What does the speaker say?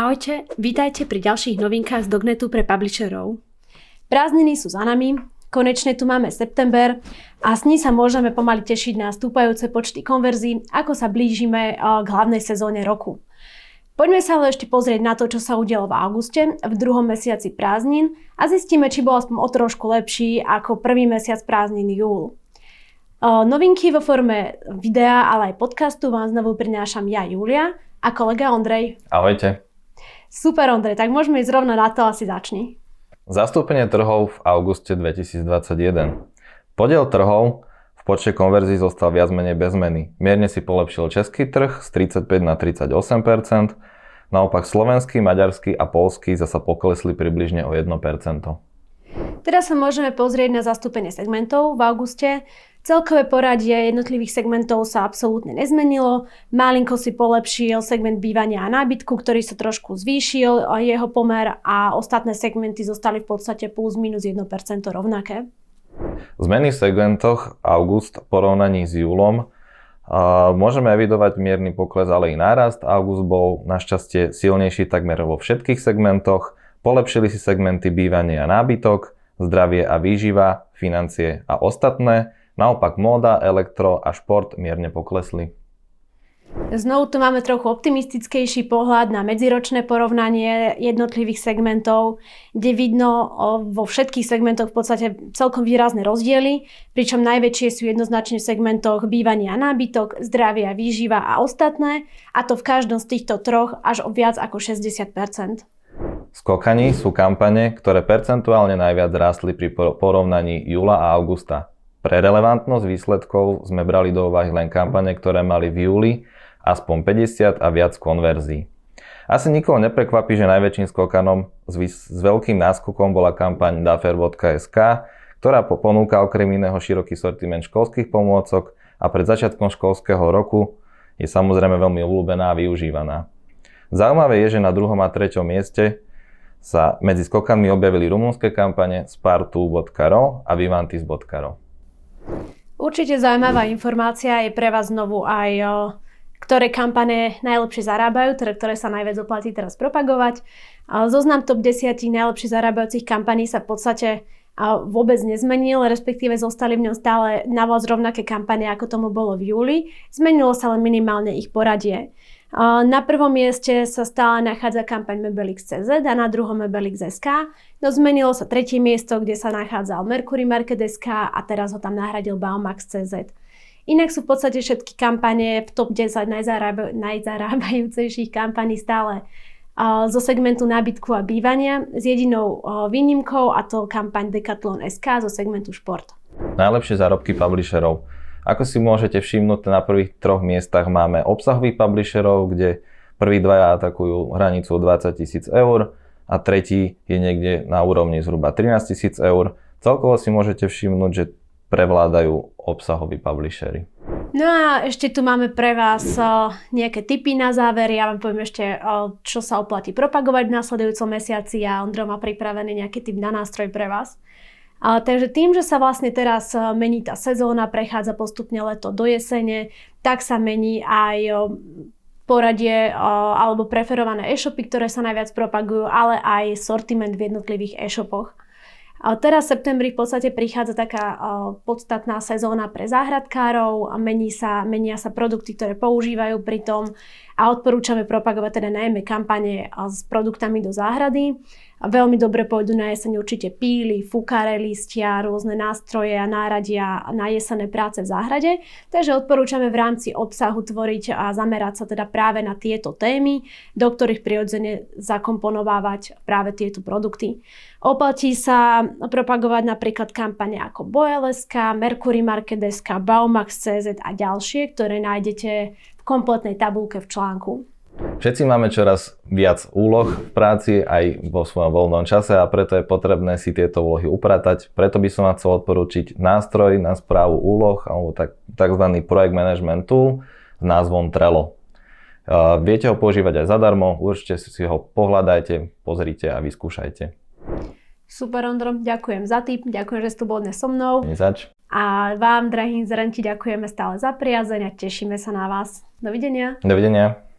Ahojte, vítajte pri ďalších novinkách z Dognetu pre publisherov. Prázdniny sú za nami, konečne tu máme september a s ní sa môžeme pomaly tešiť na stúpajúce počty konverzií, ako sa blížime k hlavnej sezóne roku. Poďme sa ale ešte pozrieť na to, čo sa udialo v auguste, v druhom mesiaci prázdnin a zistíme, či bol aspoň o trošku lepší ako prvý mesiac prázdnin júl. Novinky vo forme videa, ale aj podcastu vám znovu prinášam ja, Julia, a kolega Ondrej. Ahojte. Super, Ondrej, tak môžeme ísť rovno na to, asi začni. Zastúpenie trhov v auguste 2021. Podiel trhov v počte konverzií zostal viac menej bez zmeny. Mierne si polepšil český trh z 35 na 38% naopak slovenský, maďarský a polský zasa poklesli približne o 1 Teraz sa môžeme pozrieť na zastúpenie segmentov v auguste. Celkové poradie jednotlivých segmentov sa absolútne nezmenilo. Malinko si polepšil segment bývania a nábytku, ktorý sa trošku zvýšil jeho pomer a ostatné segmenty zostali v podstate plus minus 1% rovnaké. Zmeny v segmentoch august v porovnaní s júlom môžeme evidovať mierny pokles, ale i nárast. August bol našťastie silnejší takmer vo všetkých segmentoch. Polepšili si segmenty bývanie a nábytok, zdravie a výživa, financie a ostatné. Naopak móda, elektro a šport mierne poklesli. Znovu tu máme trochu optimistickejší pohľad na medziročné porovnanie jednotlivých segmentov, kde vidno vo všetkých segmentoch v podstate celkom výrazné rozdiely, pričom najväčšie sú jednoznačne v segmentoch bývania a nábytok, zdravie a výživa a ostatné, a to v každom z týchto troch až o viac ako 60% Skokani sú kampane, ktoré percentuálne najviac rástli pri porovnaní júla a augusta. Pre relevantnosť výsledkov sme brali do úvahy len kampane, ktoré mali v júli aspoň 50 a viac konverzií. Asi nikoho neprekvapí, že najväčším skokanom s, s veľkým náskokom bola kampaň dafer.sk, ktorá ponúka okrem iného široký sortiment školských pomôcok a pred začiatkom školského roku je samozrejme veľmi obľúbená a využívaná. Zaujímavé je, že na druhom a treťom mieste sa medzi skokami objavili rumúnske kampane spartu.ro a vivantis.ro. Určite zaujímavá informácia je pre vás znovu aj ktoré kampane najlepšie zarábajú, teda ktoré sa najviac oplatí teraz propagovať. Zoznam top 10 najlepšie zarábajúcich kampaní sa v podstate vôbec nezmenil, respektíve zostali v ňom stále na vás rovnaké kampane, ako tomu bolo v júli. Zmenilo sa len minimálne ich poradie. Na prvom mieste sa stále nachádza kampaň Mebelix.cz a na druhom Mebelix.sk. No zmenilo sa tretie miesto, kde sa nachádzal Mercury Market.sk a teraz ho tam nahradil Baumax.cz. Inak sú v podstate všetky kampane v top 10 najzarába- najzarábajúcejších kampaní stále zo segmentu nábytku a bývania s jedinou výnimkou a to kampaň Decathlon SK zo segmentu šport. Najlepšie zárobky publisherov. Ako si môžete všimnúť, na prvých troch miestach máme obsahových publisherov, kde prví dvaja atakujú hranicu 20 tisíc eur a tretí je niekde na úrovni zhruba 13 tisíc eur. Celkovo si môžete všimnúť, že prevládajú obsahoví publishery. No a ešte tu máme pre vás nejaké tipy na záver. Ja vám poviem ešte, čo sa oplatí propagovať v následujúcom mesiaci a Ondro má pripravený nejaký tip na nástroj pre vás. A, takže tým, že sa vlastne teraz e, mení tá sezóna, prechádza postupne leto do jesene, tak sa mení aj e, poradie e, alebo preferované e-shopy, ktoré sa najviac propagujú, ale aj sortiment v jednotlivých e-shopoch. Teraz v septembri v podstate prichádza taká podstatná sezóna pre záhradkárov, mení sa, menia sa produkty, ktoré používajú pri tom a odporúčame propagovať teda najmä kampane s produktami do záhrady. Veľmi dobre pôjdu na jeseň určite píly, fukáre listia, rôzne nástroje a náradia na jesené práce v záhrade. Takže odporúčame v rámci obsahu tvoriť a zamerať sa teda práve na tieto témy, do ktorých prirodzene zakomponovávať práve tieto produkty. Oplatí sa propagovať napríklad kampane ako Boeleska, Mercury Market.sk, Baumax.cz a ďalšie, ktoré nájdete v kompletnej tabulke v článku. Všetci máme čoraz viac úloh v práci aj vo svojom voľnom čase a preto je potrebné si tieto úlohy upratať. Preto by som vám chcel odporúčiť nástroj na správu úloh alebo tak, tzv. projekt management tool s názvom Trello. Viete ho používať aj zadarmo, určite si ho pohľadajte, pozrite a vyskúšajte. Super, Ondro, ďakujem za tip, ďakujem, že ste bol dnes so mnou. Nezač. A vám, drahí zrenti, ďakujeme stále za priazeň a tešíme sa na vás. Dovidenia. Dovidenia.